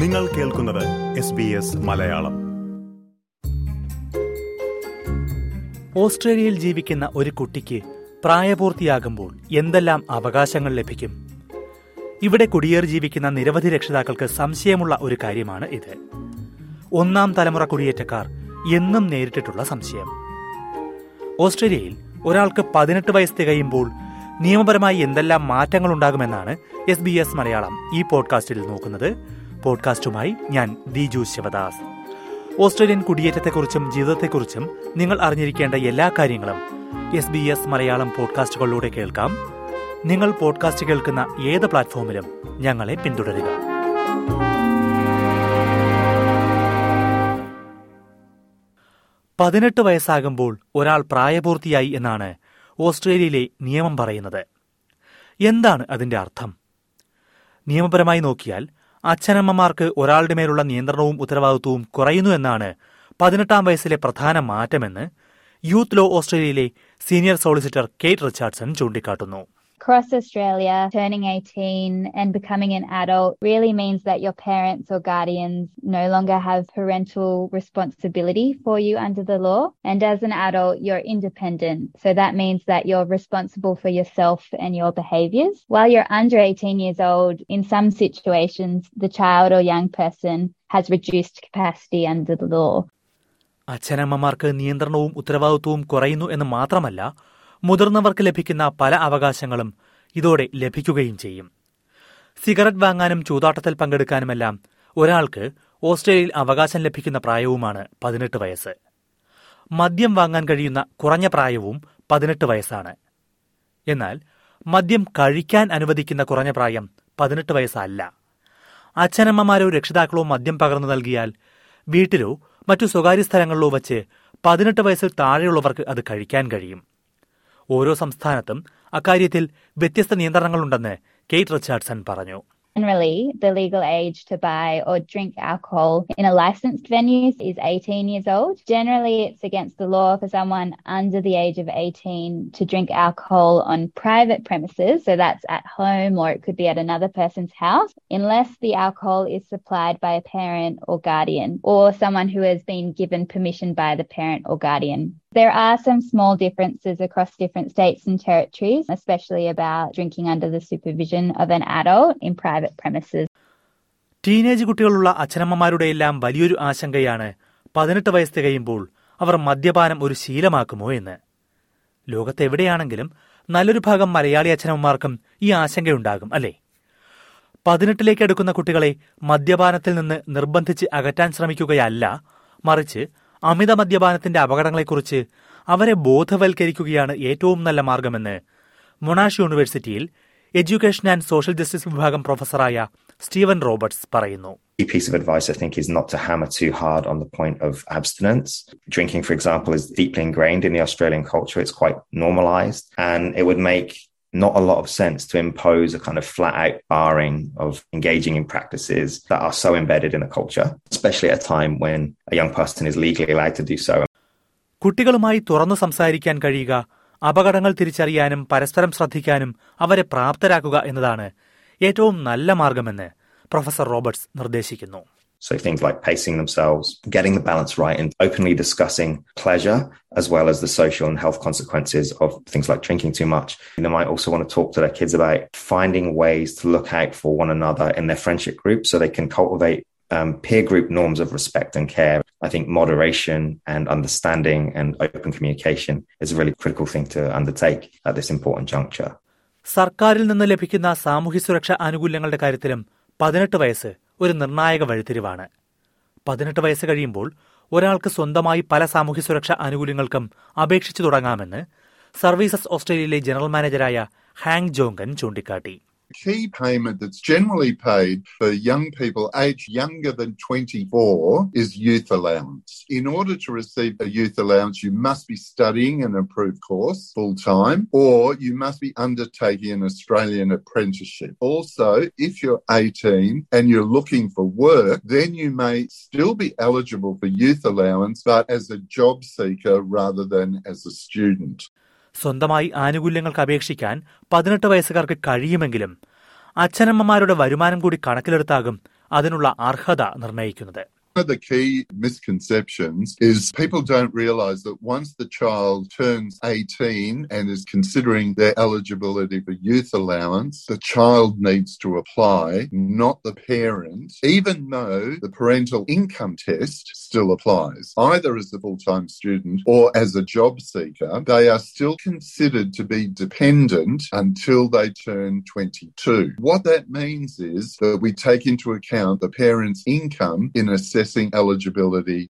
നിങ്ങൾ കേൾക്കുന്നത് S B S Malayalam. ഓസ്ട്രേലിയയിൽ ജീവിക്കുന്ന ഒരു കുട്ടിക്ക് പ്രായപൂർത്തിയാകുമ്പോൾ എന്തെല്ലാം അവകാശങ്ങൾ ലഭിക്കും? ഇവിടെ കുടിയേറി ജീവിക്കുന്ന നിരവധി രക്ഷിതാക്കൾക്ക് സംശയമുള്ള ഒരു കാര്യമാണ് ഇത്. ഒന്നാം തലമുറ കുടിയേറ്റക്കാർ എന്നും നേരിട്ടിട്ടുള്ള സംശയം. ഓസ്ട്രേലിയയിൽ ഒരാൾക്ക് പതിനെട്ട് വയസ്സ് തികയുമ്പോൾ നിയമപരമായി എന്തെല്ലാം മാറ്റങ്ങൾ ഉണ്ടാകുമെന്നാണ് എസ് ബി എസ് മലയാളം ഈ പോഡ്കാസ്റ്റിൽ നോക്കുന്നത്. പോഡ്കാസ്റ്റുമായി ഞാൻ ദിജു ശിവദാസ്. ഓസ്ട്രേലിയൻ കുടിയേറ്റത്തെക്കുറിച്ചും ജീവിതത്തെക്കുറിച്ചും നിങ്ങൾ അറിഞ്ഞിരിക്കേണ്ട എല്ലാ കാര്യങ്ങളും എസ് ബി എസ് മലയാളം പോഡ്കാസ്റ്റുകളിലൂടെ കേൾക്കാം. നിങ്ങൾ പോഡ്കാസ്റ്റ് കേൾക്കുന്ന ഏത് പ്ലാറ്റ്ഫോമിലും ഞങ്ങളെ പിന്തുടരുക. പതിനെട്ട് വയസ്സാകുമ്പോൾ ഒരാൾ പ്രായപൂർത്തിയായി എന്നാണ് ഓസ്ട്രേലിയയിലെ നിയമം പറയുന്നത്. എന്താണ് അതിന്റെ അർത്ഥം? നിയമപരമായി നോക്കിയാൽ അച്ഛനമ്മമാർക്ക് ഒരാളുടെ മേലുള്ള നിയന്ത്രണവും ഉത്തരവാദിത്വവും കുറയുന്നു എന്നാണ് പതിനെട്ടാം വയസ്സിലെ പ്രധാന മാറ്റമെന്ന് യൂത്ത് ലോ ഓസ്ട്രേലിയയിലെ സീനിയർ സോളിസിറ്റർ കേറ്റ് റിച്ചാർഡ്സൺ ചൂണ്ടിക്കാട്ടുന്നു. Across Australia, turning 18 and becoming an adult really means that your parents or guardians no longer have parental responsibility for you under the law. And as an adult, you're independent. So that means that you're responsible for yourself and your behaviors. While you're under 18 years old, in some situations, the child or young person has reduced capacity under the law. അച്ഛനമ്മമാർക്ക് നിയന്ത്രണവും ഉത്തരവാദിത്വവും കുറയുന്നു എന്ന് മാത്രമല്ല മുതിർന്നവർക്ക് ലഭിക്കുന്ന പല അവകാശങ്ങളും ഇതോടെ ലഭിക്കുകയും ചെയ്യും. സിഗരറ്റ് വാങ്ങാനും ചൂതാട്ടത്തിൽ പങ്കെടുക്കാനുമെല്ലാം ഒരാൾക്ക് ഓസ്ട്രേലിയയിൽ അവകാശം ലഭിക്കുന്ന പ്രായവുമാണ് പതിനെട്ട് വയസ്സ്. മദ്യം വാങ്ങാൻ കഴിയുന്ന കുറഞ്ഞ പ്രായവും പതിനെട്ട് വയസ്സാണ്. എന്നാൽ മദ്യം കഴിക്കാൻ അനുവദിക്കുന്ന കുറഞ്ഞ പ്രായം പതിനെട്ട് വയസ്സല്ല. അച്ഛനമ്മമാരോ രക്ഷിതാക്കളോ മദ്യം പകർന്നു നൽകിയാൽ വീട്ടിലോ മറ്റു സ്വകാര്യ സ്ഥലങ്ങളിലോ വച്ച് പതിനെട്ട് വയസ്സിൽ താഴെയുള്ളവർക്ക് അത് കഴിക്കാൻ കഴിയും. ഓരോ സംസ്ഥാനത്തും അക്കാര്യത്തിൽ വ്യത്യസ്ത നിയന്ത്രണങ്ങളുണ്ടെന്ന് കെയ്റ്റ് റിച്ചാർഡ്സൺ പറഞ്ഞു Generally, the legal age to buy or drink alcohol in a licensed venue is 18 years old. Generally, it's against the law for someone under the age of 18 to drink alcohol on private premises. So that's at home or it could be at another person's house, unless the alcohol is supplied by a parent or guardian or someone who has been given permission by the parent or guardian. There are some small differences across different states and territories, especially about drinking under the supervision of an adult in private premises. Teenage കുട്ടികളുള്ള അച്ഛനമ്മമാരുടെയെല്ലാം വലിയൊരു ആശങ്കയാണ് പതിനെട്ട് വയസ്സ് തികയുമ്പോൾ അവർ മദ്യപാനം ഒരു ശീലമാക്കുമോ എന്ന് ലോകത്തെവിടെയാണെങ്കിലും നല്ലൊരു ഭാഗം മലയാളി അച്ഛനമ്മമാർക്കും ഈ ആശങ്കയുണ്ടാകും അല്ലേ പതിനെട്ടിലേക്ക് എടുക്കുന്ന കുട്ടികളെ മദ്യപാനത്തിൽ നിന്ന് നിർബന്ധിച്ച് അകറ്റാൻ ശ്രമിക്കുകയല്ല മറിച്ച് അമിത മദ്യപാനത്തിന്റെ അപകടങ്ങളെക്കുറിച്ച് അവരെ ബോധവൽക്കരിക്കുകയാണ് ഏറ്റവും നല്ല മാർഗമെന്ന് മൊണാഷ് യൂണിവേഴ്സിറ്റിയിൽ എഡ്യൂക്കേഷൻ ആൻഡ് സോഷ്യൽ ജസ്റ്റിസ് വിഭാഗം പ്രൊഫസറായ സ്റ്റീവൻ റോബർട്സ് പറയുന്നു piece of advice, I think, is not to hammer too hard on the point of abstinence. Drinking, for example, is deeply ingrained in the Australian culture. It's quite normalized, and it would make not a lot of sense to impose a kind of flat out barring of engaging in practices that are so embedded in a culture, especially at a time when a young person is legally allowed to do so. കുട്ടികളുമായി തുറന്നു സംസാരിക്കാൻ കഴിയുക അപകടങ്ങൾ തിരിച്ചറിയാനും പരസ്പരം ശ്രദ്ധിക്കാനും അവരെ പ്രാപ്തരാക്കുക എന്നതാണ് ഏറ്റവും നല്ല മാർഗമെന്ന് പ്രൊഫസർ റോബർട്ട്സ് നിർദ്ദേശിക്കുന്നു So things like pacing themselves, getting the balance right, and openly discussing pleasure as well as the social and health consequences of things like drinking too much. They might also want to talk to their kids about finding ways to look out for one another in their friendship group so they can cultivate um, peer group norms of respect and care. I think moderation and understanding and open communication is a really critical thing to undertake at this important juncture. സർക്കാരിൽ നിന്ന് ലഭിക്കുന്ന സാമൂഹ്യ സുരക്ഷാ ആനുകൂല്യങ്ങളുടെ കാര്യത്തിലും പതിനെട്ട് വയസ്സ് ഒരു നിർണായക വഴിത്തിരിവാണ്. പതിനെട്ട് വയസ്സ് കഴിയുമ്പോൾ ഒരാൾക്ക് സ്വന്തമായി പല സാമൂഹ്യ സുരക്ഷാ ആനുകൂല്യങ്ങൾക്കും അപേക്ഷിച്ചു തുടങ്ങാമെന്ന് സർവീസസ് ഓസ്ട്രേലിയയിലെ ജനറൽ മാനേജരായ ഹാങ് ജോങ്കൻ ചൂണ്ടിക്കാട്ടി. Key payment that's generally paid for young people aged younger than 24 is youth allowance. In order to receive a youth allowance, you must be studying an approved course full time or you must be undertaking an Australian apprenticeship. Also, if you're 18 and you're looking for work, then you may still be eligible for youth allowance, but as a job seeker rather than as a student. സ്വന്തമായി ആനുകൂല്യങ്ങൾക്ക് അപേക്ഷിക്കാൻ പതിനെട്ട് വയസ്സുകാർക്ക് കഴിയുമെങ്കിലും അച്ഛനമ്മമാരുടെ വരുമാനം കൂടി കണക്കിലെടുത്താകും അതിനുള്ള അർഹത നിർണയിക്കുന്നത് One of the key misconceptions is people don't realize that once the child turns 18 and is considering their eligibility for youth allowance, the child needs to apply, not the parent, even though the parental income test still applies. Either as a full-time student or as a job seeker, they are still considered to be dependent until they turn 22. What that means is that we take into account the parent's income in assessing eligibility.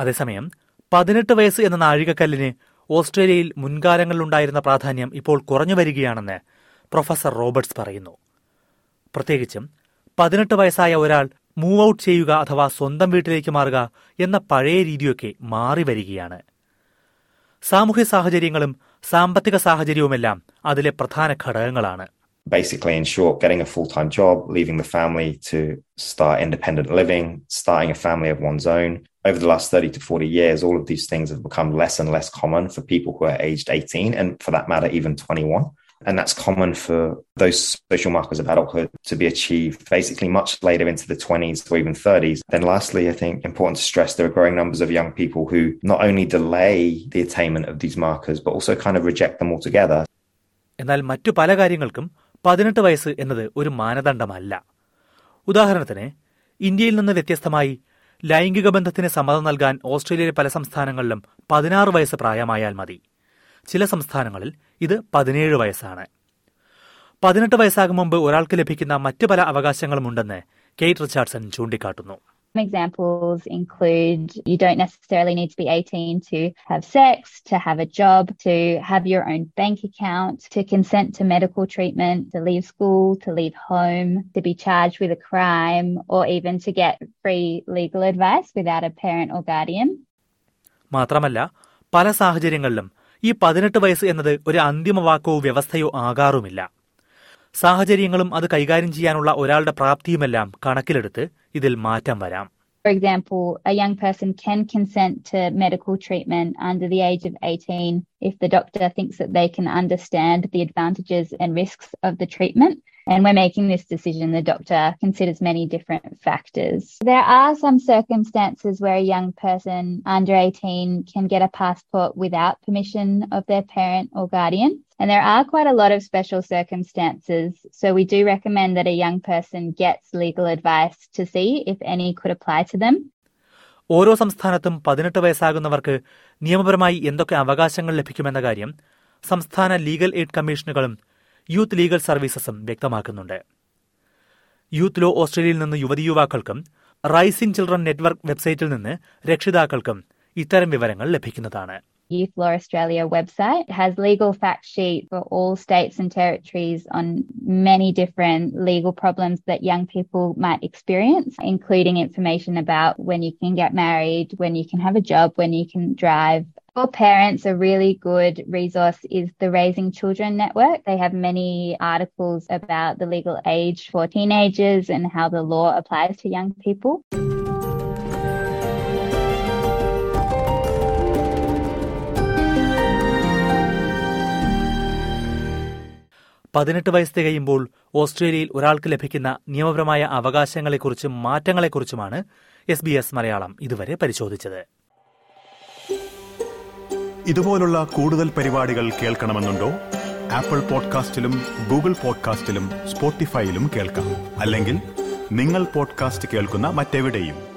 അതേസമയം പതിനെട്ട് വയസ്സ് എന്ന നാഴികക്കല്ലിന് ഓസ്ട്രേലിയയിൽ മുൻകാലങ്ങളിലുണ്ടായിരുന്ന പ്രാധാന്യം ഇപ്പോൾ കുറഞ്ഞു വരികയാണെന്ന് professor Roberts പറയുന്നു. പ്രത്യേകിച്ചും പതിനെട്ട് വയസ്സായ ഒരാൾ മൂവ് ഔട്ട് ചെയ്യുക അഥവാ സ്വന്തം വീട്ടിലേക്ക് മാറുക എന്ന പഴയ രീതിയൊക്കെ മാറി വരികയാണ്. സാമൂഹ്യ സാഹചര്യങ്ങളും സാമ്പത്തിക സാഹചര്യവുമെല്ലാം അതിലെ പ്രധാന ഘടകങ്ങളാണ്. basically, in short, getting a full time job, leaving the family to start independent living, starting a family of one's own. Over the last 30 to 40 years, all of these things have become less and less common for people who are aged 18 and, for that matter, even 21. And that's common for those social markers of adulthood to be achieved basically much later into the 20s or even 30s. Then, lastly, I think important to stress there are growing numbers of young people who not only delay the attainment of these markers, but also kind of reject them altogether. എന്നാൽ മറ്റു പല കാര്യങ്ങൾക്കും പതിനെട്ട് വയസ്സ് എന്നത് ഒരു മാനദണ്ഡമല്ല. ഉദാഹരണത്തിന് ഇന്ത്യയിൽ നിന്ന് വ്യത്യസ്തമായി ലൈംഗിക ബന്ധത്തിന് സമ്മതം നൽകാൻ ഓസ്ട്രേലിയയിലെ പല സംസ്ഥാനങ്ങളിലും പതിനാറ് വയസ്സ് പ്രായമായാൽ മതി. ചില സംസ്ഥാനങ്ങളിൽ ഇത് പതിനേഴ് വയസ്സാണ്. പതിനെട്ട് വയസ്സാകും മുമ്പ് ഒരാൾക്ക് ലഭിക്കുന്ന മറ്റു പല അവകാശങ്ങളുമുണ്ടെന്ന് കെയ്റ്റ് റിച്ചാർഡ്സൺ ചൂണ്ടിക്കാട്ടുന്നു. Some examples include you don't necessarily need to be 18 to have sex, to have a job, to have your own bank account, to consent to medical treatment, to leave school, to leave home, to be charged with a crime, or even to get free legal advice without a parent or guardian. മാത്രമല്ല പല സാഹചര്യങ്ങളിലും ഈ പതിനെട്ട് വയസ്സ് എന്നത് ഒരു അന്തിമ വാക്കോ വ്യവസ്ഥയോ ആകാറുമില്ല സാഹചര്യങ്ങളും അത് കൈകാര്യം ചെയ്യാനുള്ള ഒരാളുടെ പ്രാപ്തിയുമെല്ലാം കണക്കിലെടുത്ത് ഇതിൽ മാറ്റം വരാം For example, a young person can consent to medical treatment under the age of 18 if the doctor thinks that they can understand the advantages and risks of the treatment. And when making this decision, the doctor considers many different factors. There are some circumstances where a young person under 18 can get a passport without permission of their parent or guardian. And there are quite a lot of special circumstances. So we do recommend that a young person gets legal advice to see if any could apply to them. ഓരോ സംസ്ഥാനത്തും പതിനെട്ട് വയസ്സാകുന്നവർക്ക് നിയമപരമായി എന്തൊക്കെ അവകാശങ്ങൾ ലഭിക്കുമെന്ന കാര്യം സംസ്ഥാന legal aid കമ്മീഷനുകളും യൂത്ത് ലീഗൽ സർവീസസും വ്യക്തമാക്കുന്നുണ്ട് യൂത്ത് ലോ ഓസ്ട്രേലിയയിൽ നിന്ന് യുവതി യുവാക്കൾക്കും റൈസിംഗ് ചിൽഡ്രൻ നെറ്റ്വർക്ക് വെബ്സൈറ്റിൽ നിന്ന് രക്ഷിതാക്കൾക്കും ഇത്തരം വിവരങ്ങൾ ലഭിക്കുന്നതാണ് Youth Law Australia website has legal fact sheet for all states and territories on many different legal problems that young people might experience, including information about when you can get married, when you can have a job, when you can drive. For parents, a really good resource is the Raising Children Network. They have many articles about the legal age for teenagers and how the law applies to young people. പതിനെട്ട് വയസ്സ് തികയുമ്പോൾ ഓസ്ട്രേലിയയിൽ ഒരാൾക്ക് ലഭിക്കുന്ന നിയമപരമായ അവകാശങ്ങളെക്കുറിച്ചും മാറ്റങ്ങളെക്കുറിച്ചുമാണ് S B S Malayalam ഇതുവരെ പരിശോധിച്ചത്. ഇതുപോലുള്ള കൂടുതൽ പരിപാടികൾ കേൾക്കണമെന്നുണ്ടോ? ആപ്പിൾ പോഡ്കാസ്റ്റിലും ഗൂഗിൾ പോഡ്കാസ്റ്റിലും സ്പോട്ടിഫൈയിലും കേൾക്കാം. അല്ലെങ്കിൽ നിങ്ങൾ പോഡ്കാസ്റ്റ് കേൾക്കുന്ന മറ്റെവിടെയും.